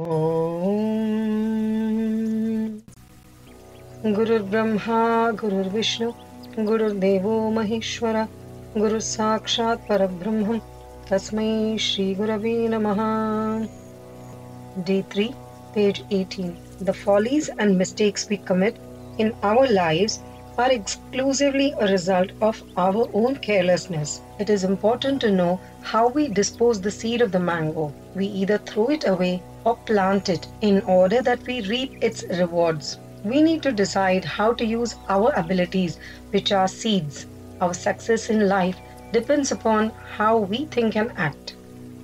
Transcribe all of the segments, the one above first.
ॐ गुरुर्ब्रह्मा गुरुर्विष्णु गुरुर्देवो महेश्वर गुरुः साक्षात् परब्रह्मं तस्मै श्रीगुरवे नमः Day 3, page 18. The follies and mistakes we commit in our lives are exclusively a result of our own carelessness. It is important to know how we dispose the seed of the mango. We either throw it away or plant it in order that we reap its rewards. We need to decide how to use our abilities, which are seeds. Our success in life depends upon how we think and act.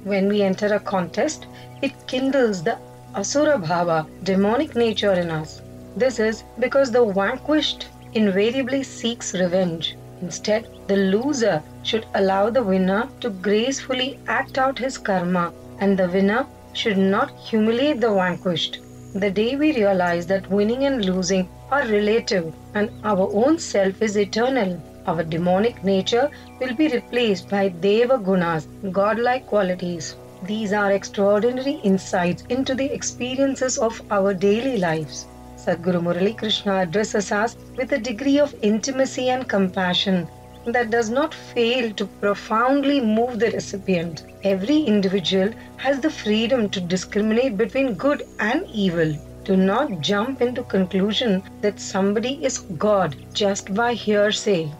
When we enter a contest, it kindles the asura bhava, demonic nature in us. This is because the vanquished invariably seeks revenge. Instead, the loser should allow the winner to gracefully act out his karma, and the winner should not humiliate the vanquished. The day we realize that winning and losing are relative and our own self is eternal, our demonic nature will be replaced by Deva Gunas, godlike qualities. These are extraordinary insights into the experiences of our daily lives. Sadhguru Murali Krishna addresses us with a degree of intimacy and compassion that does not fail to profoundly move the recipient. Every individual has the freedom to discriminate between good and evil. Do not jump into conclusion that somebody is God just by hearsay.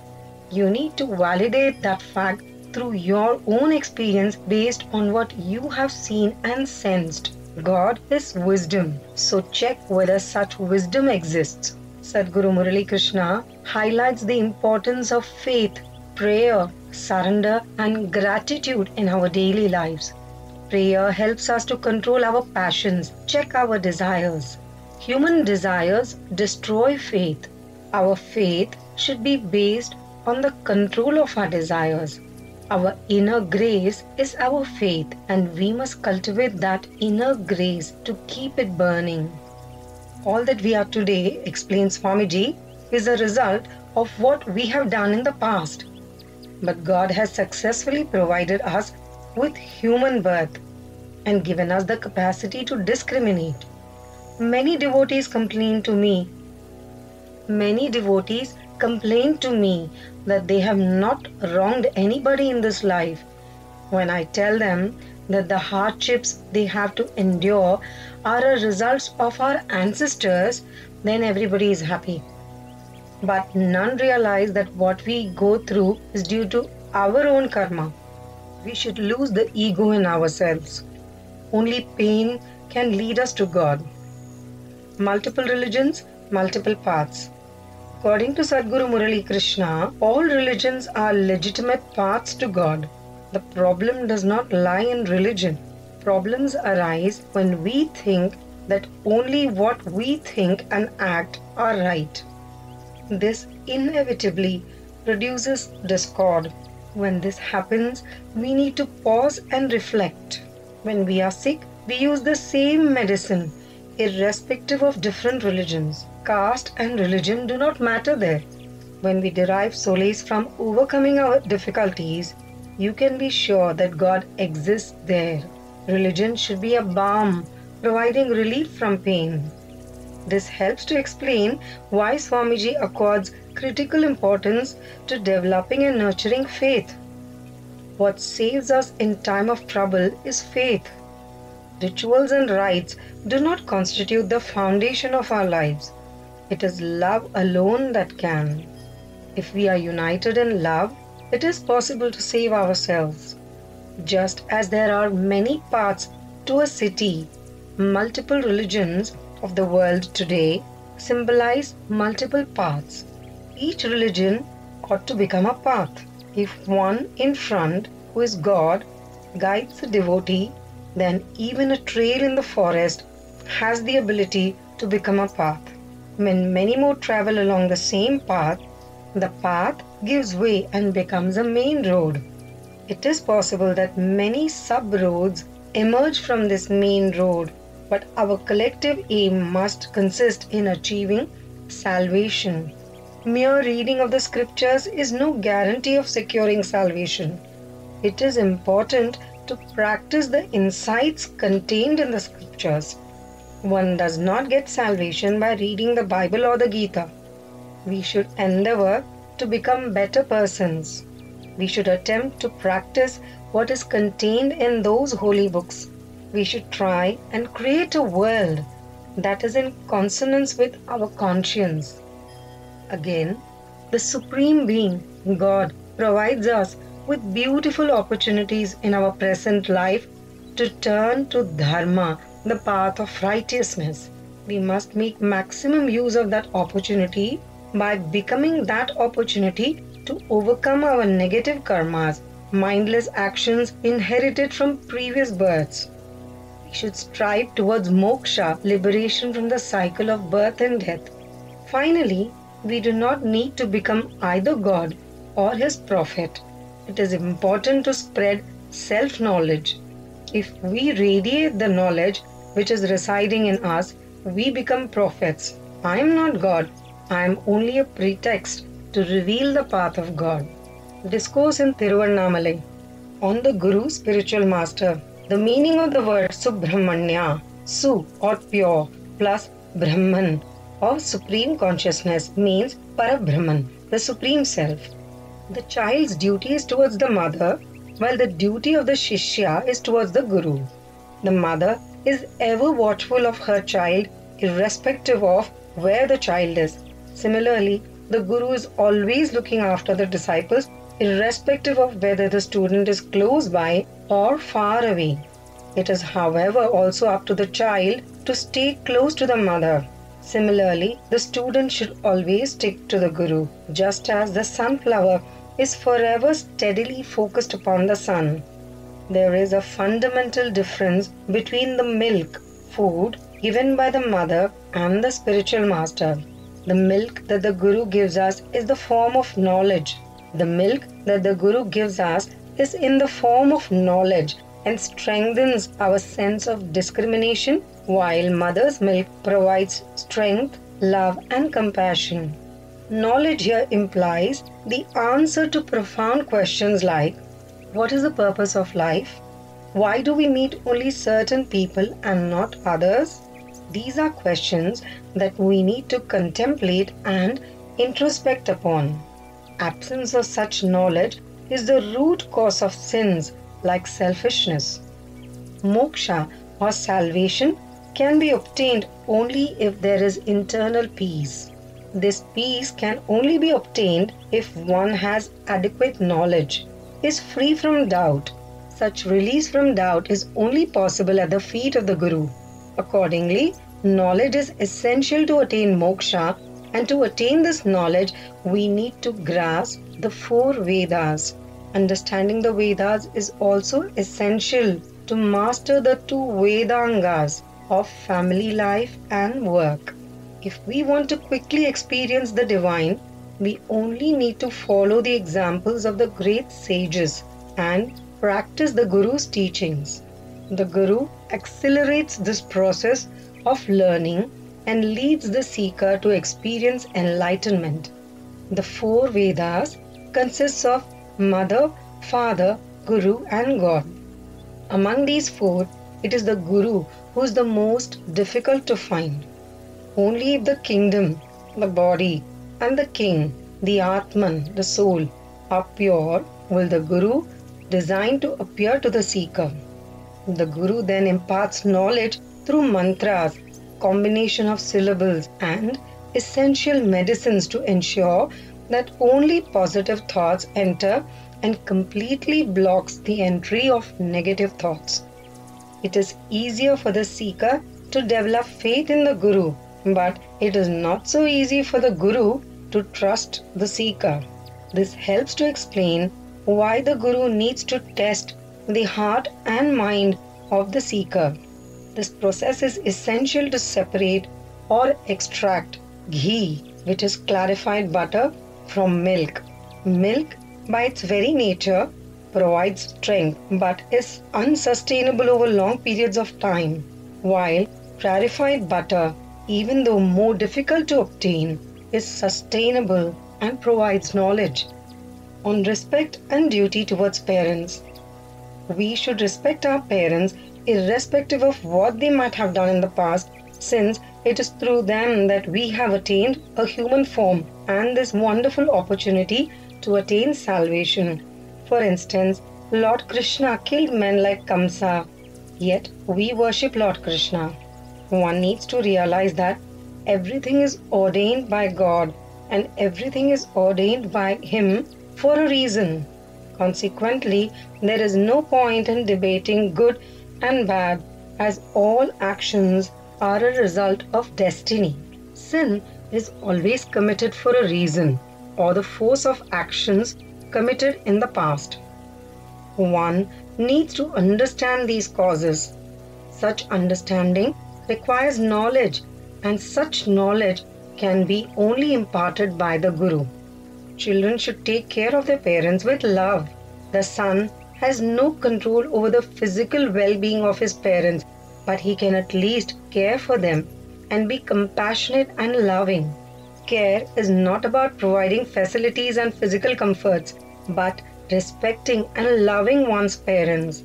You need to validate that fact through your own experience based on what you have seen and sensed. God is wisdom, so check whether such wisdom exists. Sadhguru Murali Krishna highlights the importance of faith, prayer, surrender, and gratitude in our daily lives. Prayer helps us to control our passions, check our desires. Human desires destroy faith. Our faith should be based on the control of our desires. Our inner grace is our faith, and we must cultivate that inner grace to keep it burning. All that we are today, explains Swamiji, is a result of what we have done in the past. But God has successfully provided us with human birth and given us the capacity to discriminate. Many devotees complain to me. Many devotees complain to me that they have not wronged anybody in this life. When I tell them that the hardships they have to endure are a result of our ancestors, then everybody is happy. But none realize that what we go through is due to our own karma. We should lose the ego in ourselves. Only pain can lead us to God. Multiple religions, multiple paths. According to Sadhguru Murali Krishna, all religions are legitimate paths to God. The problem does not lie in religion. Problems arise when we think that only what we think and act are right. This inevitably produces discord. When this happens, we need to pause and reflect. When we are sick, we use the same medicine, irrespective of different religions. Caste and religion do not matter there. When we derive solace from overcoming our difficulties, you can be sure that God exists there. Religion should be a balm, providing relief from pain. This helps to explain why Swamiji accords critical importance to developing and nurturing faith. What saves us in time of trouble is faith. Rituals and rites do not constitute the foundation of our lives. It is love alone that can. If we are united in love, it is possible to save ourselves. Just as there are many paths to a city, multiple religions of the world today symbolize multiple paths. Each religion ought to become a path. If one in front, who is God, guides the devotee, then even a trail in the forest has the ability to become a path. When many more travel along the same path, the path gives way and becomes a main road. It is possible that many sub roads emerge from this main road, but our collective aim must consist in achieving salvation. Mere reading of the scriptures is no guarantee of securing salvation. It is important to practice the insights contained in the scriptures. One does not get salvation by reading the Bible or the Gita. We should endeavor to become better persons. We should attempt to practice what is contained in those holy books. We should try and create a world that is in consonance with our conscience. Again, the Supreme Being, God, provides us with beautiful opportunities in our present life to turn to Dharma, the path of righteousness. We must make maximum use of that opportunity by becoming that opportunity to overcome our negative karmas, mindless actions inherited from previous births. We should strive towards moksha, liberation from the cycle of birth and death. Finally, we do not need to become either God or His prophet. It is important to spread self knowledge. If we radiate the knowledge which is residing in us, we become prophets. I am not God, I am only a pretext to reveal the path of God. Discourse in Tiruvannamalai on the Guru spiritual master. The meaning of the word Subramanya, Su or pure plus Brahman or supreme consciousness means Parabrahman, the supreme self. The child's duty is towards the mother, while the duty of the Shishya is towards the Guru. The mother is ever watchful of her child, irrespective of where the child is. Similarly, the Guru is always looking after the disciples, irrespective of whether the student is close by or far away. It is, however, also up to the child to stay close to the mother. Similarly, the student should always stick to the Guru, just as the sunflower is forever steadily focused upon the sun. There is a fundamental difference between the milk, food given by the mother, and the spiritual master. The milk that the Guru gives us is the form of knowledge. The milk that the Guru gives us is in the form of knowledge and strengthens our sense of discrimination, while mother's milk provides strength, love, and compassion. Knowledge here implies the answer to profound questions like What is the purpose of life? Why do we meet only certain people and not others? These are questions that we need to contemplate and introspect upon. Absence of such knowledge is the root cause of sins like selfishness. Moksha or salvation can be obtained only if there is internal peace. This peace can only be obtained if one has adequate knowledge, is free from doubt. Such release from doubt is only possible at the feet of the Guru. Accordingly, knowledge is essential to attain moksha, and to attain this knowledge, we need to grasp the four Vedas. Understanding the Vedas is also essential to master the two Vedangas of family life and work. If we want to quickly experience the divine, we only need to follow the examples of the great sages and practice the Guru's teachings. The Guru accelerates this process of learning and leads the seeker to experience enlightenment. The four Vedas consists of Mother, Father, Guru, and God. Among these four, it is the Guru who is the most difficult to find. Only if the kingdom, the body, and the king, the Atman, the soul, are pure, will the Guru design to appear to the seeker. The Guru then imparts knowledge through mantras, combination of syllables, and essential medicines to ensure that only positive thoughts enter and completely blocks the entry of negative thoughts. It is easier for the seeker to develop faith in the Guru, but it is not so easy for the Guru to trust the seeker. This helps to explain why the Guru needs to test the heart and mind of the seeker. This process is essential to separate or extract ghee, which is clarified butter, from milk. Milk, by its very nature, provides strength but is unsustainable over long periods of time, while clarified butter, even though more difficult to obtain, is sustainable and provides knowledge on respect and duty towards parents. We should respect our parents irrespective of what they might have done in the past, since it is through them that we have attained a human form and this wonderful opportunity to attain salvation. For instance, Lord Krishna killed men like Kamsa, yet we worship Lord Krishna. One needs to realize that everything is ordained by God and everything is ordained by Him for a reason. Consequently, there is no point in debating good and bad as all actions are a result of destiny. Sin is always committed for a reason or the force of actions committed in the past. One needs to understand these causes. Such understanding requires knowledge, and such knowledge can be only imparted by the Guru. Children should take care of their parents with love. The son has no control over the physical well being of his parents, but he can at least care for them and be compassionate and loving. Care is not about providing facilities and physical comforts, but respecting and loving one's parents.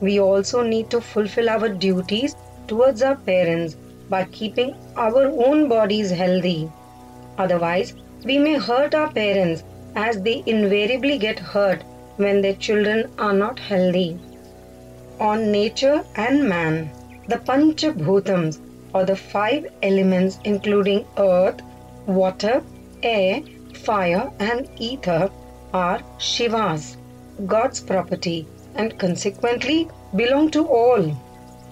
We also need to fulfill our duties towards our parents by keeping our own bodies healthy. Otherwise, we may hurt our parents as they invariably get hurt when their children are not healthy. On nature and man, the Panchabhutams or the five elements including earth, water, air, fire, and ether are Shiva's, God's property, and consequently belong to all.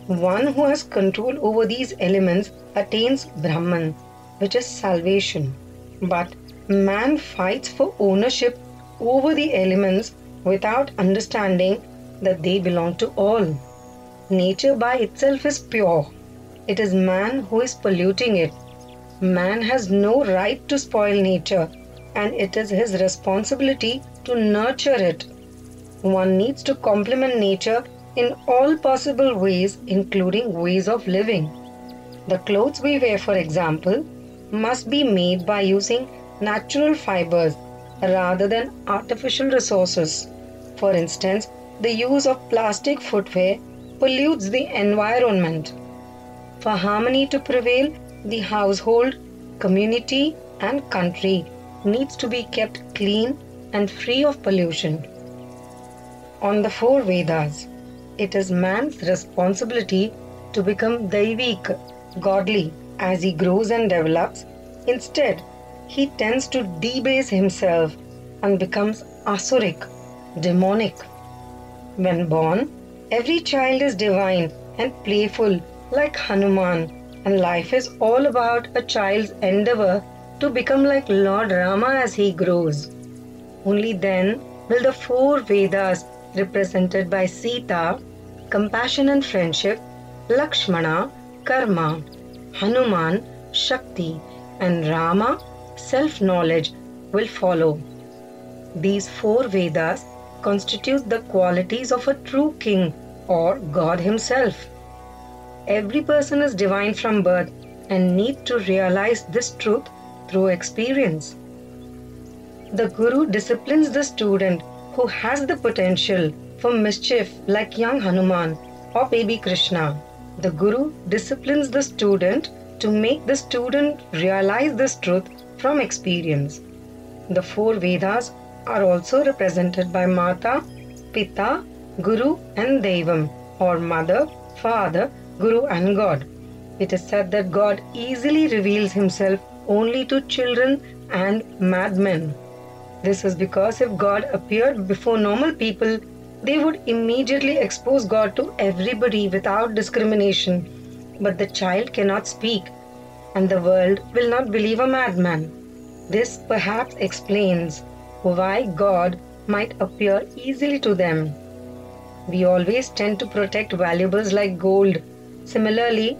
One who has control over these elements attains Brahman, which is salvation. But man fights for ownership over the elements without understanding that they belong to all. Nature by itself is pure. It is man who is polluting it. Man has no right to spoil nature, and it is his responsibility to nurture it. One needs to complement nature in all possible ways, including ways of living. The clothes we wear, for example, must be made by using natural fibers rather than artificial resources. For instance, the use of plastic footwear pollutes the environment. For harmony to prevail, the household, community, and country needs to be kept clean and free of pollution. On the four Vedas, it is man's responsibility to become Daivik, godly, as he grows and develops. Instead, he tends to debase himself and becomes asuric, demonic. When born, every child is divine and playful like Hanuman, and life is all about a child's endeavor to become like Lord Rama as he grows. Only then will the four Vedas, represented by Sita, compassion and friendship, Lakshmana, karma, Hanuman, Shakti, and Rama, self knowledge, will follow. These four Vedas constitute the qualities of a true king or God Himself. Every person is divine from birth and need to realize this truth through experience. The Guru disciplines the student who has the potential for mischief like young Hanuman or baby Krishna. The Guru disciplines the student to make the student realize this truth from experience. The four Vedas are also represented by Mata, Pita, Guru, and Devam, or Mother, Father, Guru, and God. It is said that God easily reveals Himself only to children and madmen. This is because if God appeared before normal people, they would immediately expose God to everybody without discrimination. But the child cannot speak, and the world will not believe a madman. This perhaps explains why God might appear easily to them. We always tend to protect valuables like gold. Similarly,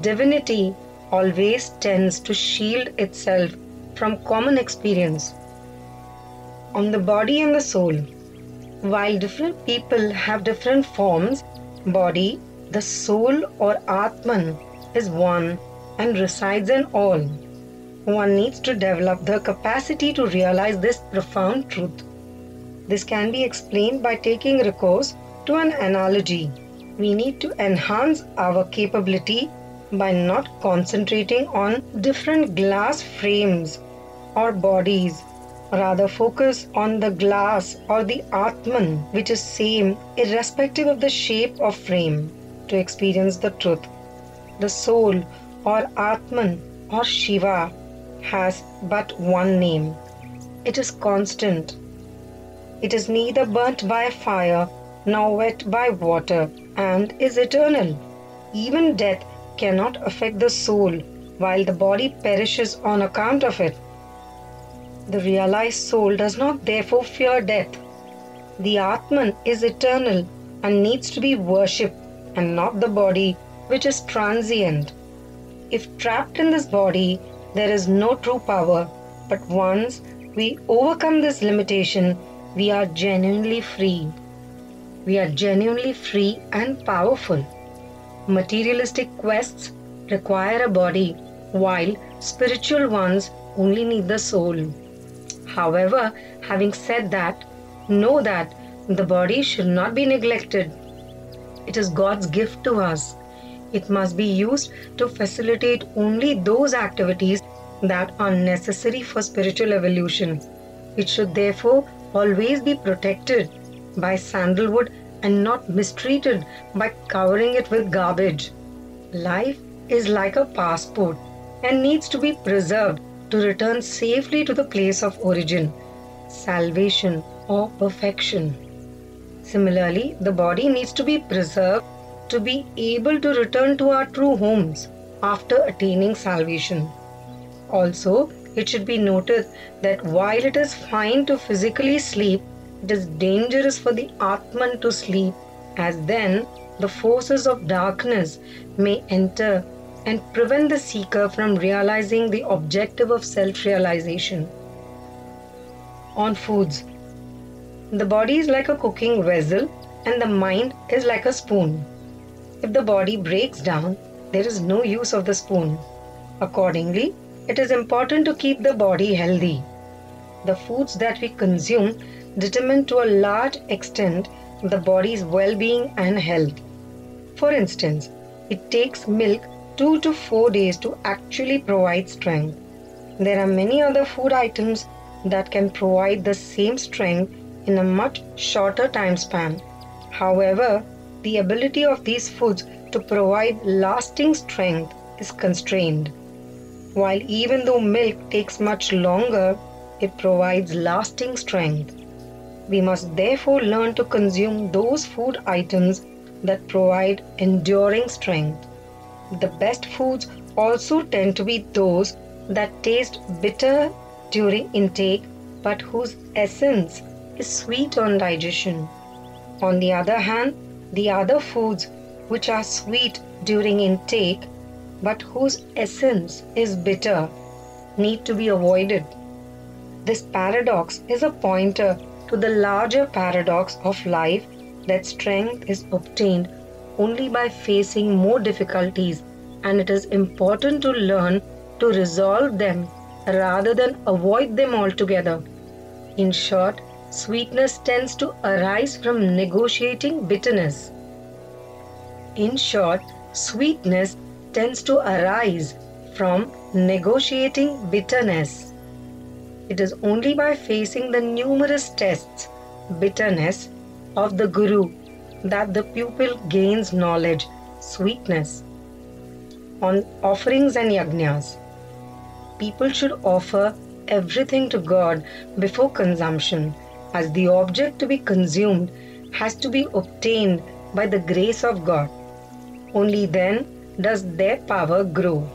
divinity always tends to shield itself from common experience. On the body and the soul, while different people have different forms, body, the soul or Atman is one and resides in all. One needs to develop the capacity to realize this profound truth. This can be explained by taking recourse to an analogy, we need to enhance our capability by not concentrating on different glass frames or bodies rather focus on the glass or the atman which is same irrespective of the shape of frame to experience the truth. The soul or atman or shiva has but one name. It is constant. It is neither burnt by fire nor wet by water and is eternal. Even death cannot affect the soul while the body perishes on account of it. The realized soul does not therefore fear death. The Atman is eternal and needs to be worshipped and not the body which is transient. If trapped in this body, there is no true power, but once we overcome this limitation, we are genuinely free. We are genuinely free and powerful. Materialistic quests require a body, while spiritual ones only need the soul. However, having said that, know that the body should not be neglected. It is God's gift to us. It must be used to facilitate only those activities that are necessary for spiritual evolution. It should therefore always be protected by sandalwood and not mistreated by covering it with garbage. Life is like a passport and needs to be preserved to return safely to the place of origin, salvation, or perfection. Similarly, the body needs to be preserved to be able to return to our true homes after attaining salvation. Also, it should be noted that while it is fine to physically sleep, it is dangerous for the Atman to sleep, as then the forces of darkness may enter and prevent the seeker from realizing the objective of self realization. On foods, the body is like a cooking vessel and the mind is like a spoon. If the body breaks down, there is no use of the spoon. Accordingly, it is important to keep the body healthy. The foods that we consume determine to a large extent the body's well being and health. For instance, it takes milk 2 to 4 days to actually provide strength. There are many other food items that can provide the same strength in a much shorter time span. However, the ability of these foods to provide lasting strength is constrained. While even though milk takes much longer, it provides lasting strength. We must therefore learn to consume those food items that provide enduring strength. The best foods also tend to be those that taste bitter during intake but whose essence is sweet on digestion. On the other hand, the other foods which are sweet during intake but whose essence is bitter need to be avoided. This paradox is a pointer to the larger paradox of life that strength is obtained only by facing more difficulties, and it is important to learn to resolve them rather than avoid them altogether. In short, sweetness tends to arise from negotiating bitterness. In short, sweetness tends to arise from negotiating bitterness. It is only by facing the numerous tests, bitterness of the Guru that the pupil gains knowledge, sweetness. On offerings and yajnas, people should offer everything to God before consumption, as the object to be consumed has to be obtained by the grace of God. Only then does their power grow.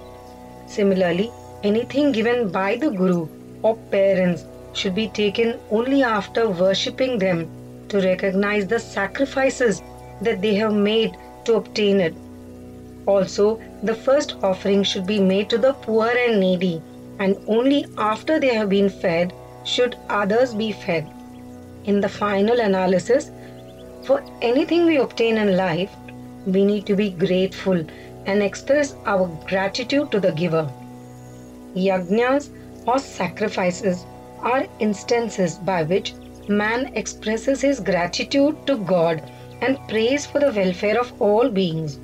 Similarly, anything given by the Guru or parents should be taken only after worshipping them to recognize the sacrifices that they have made to obtain it. Also, the first offering should be made to the poor and needy, and only after they have been fed should others be fed. In the final analysis, for anything we obtain in life, we need to be grateful and express our gratitude to the giver. Yajnas or sacrifices are instances by which man expresses his gratitude to God and prays for the welfare of all beings.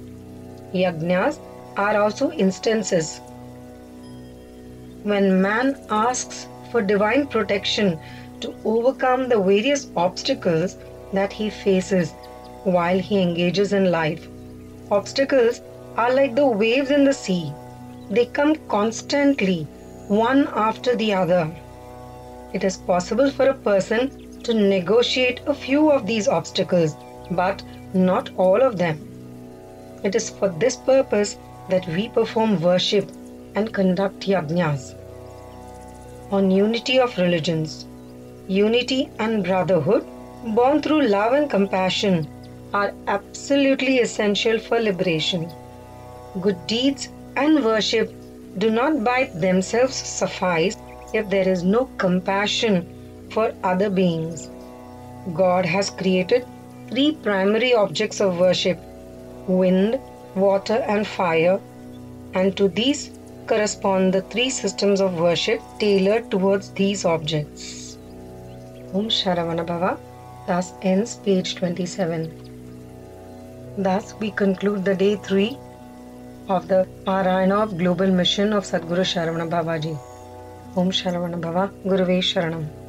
Yajnas are also instances when man asks for divine protection to overcome the various obstacles that he faces while he engages in life. Obstacles are like the waves in the sea, they come constantly, one after the other. It is possible for a person to negotiate a few of these obstacles, but not all of them. It is for this purpose that we perform worship and conduct yajnas. On unity of religions, unity and brotherhood born through love and compassion are absolutely essential for liberation. Good deeds and worship do not by themselves suffice if there is no compassion for other beings. God has created three primary objects of worship wind, water, and fire, and to these correspond the three systems of worship tailored towards these objects. Om Sharavana Bhava thus ends page 27. Thus we conclude the day 3 of the Parayana of Global Mission of Sadguru Sharavana Babaji. Om Sharavana Bhava Gurave Sharanam.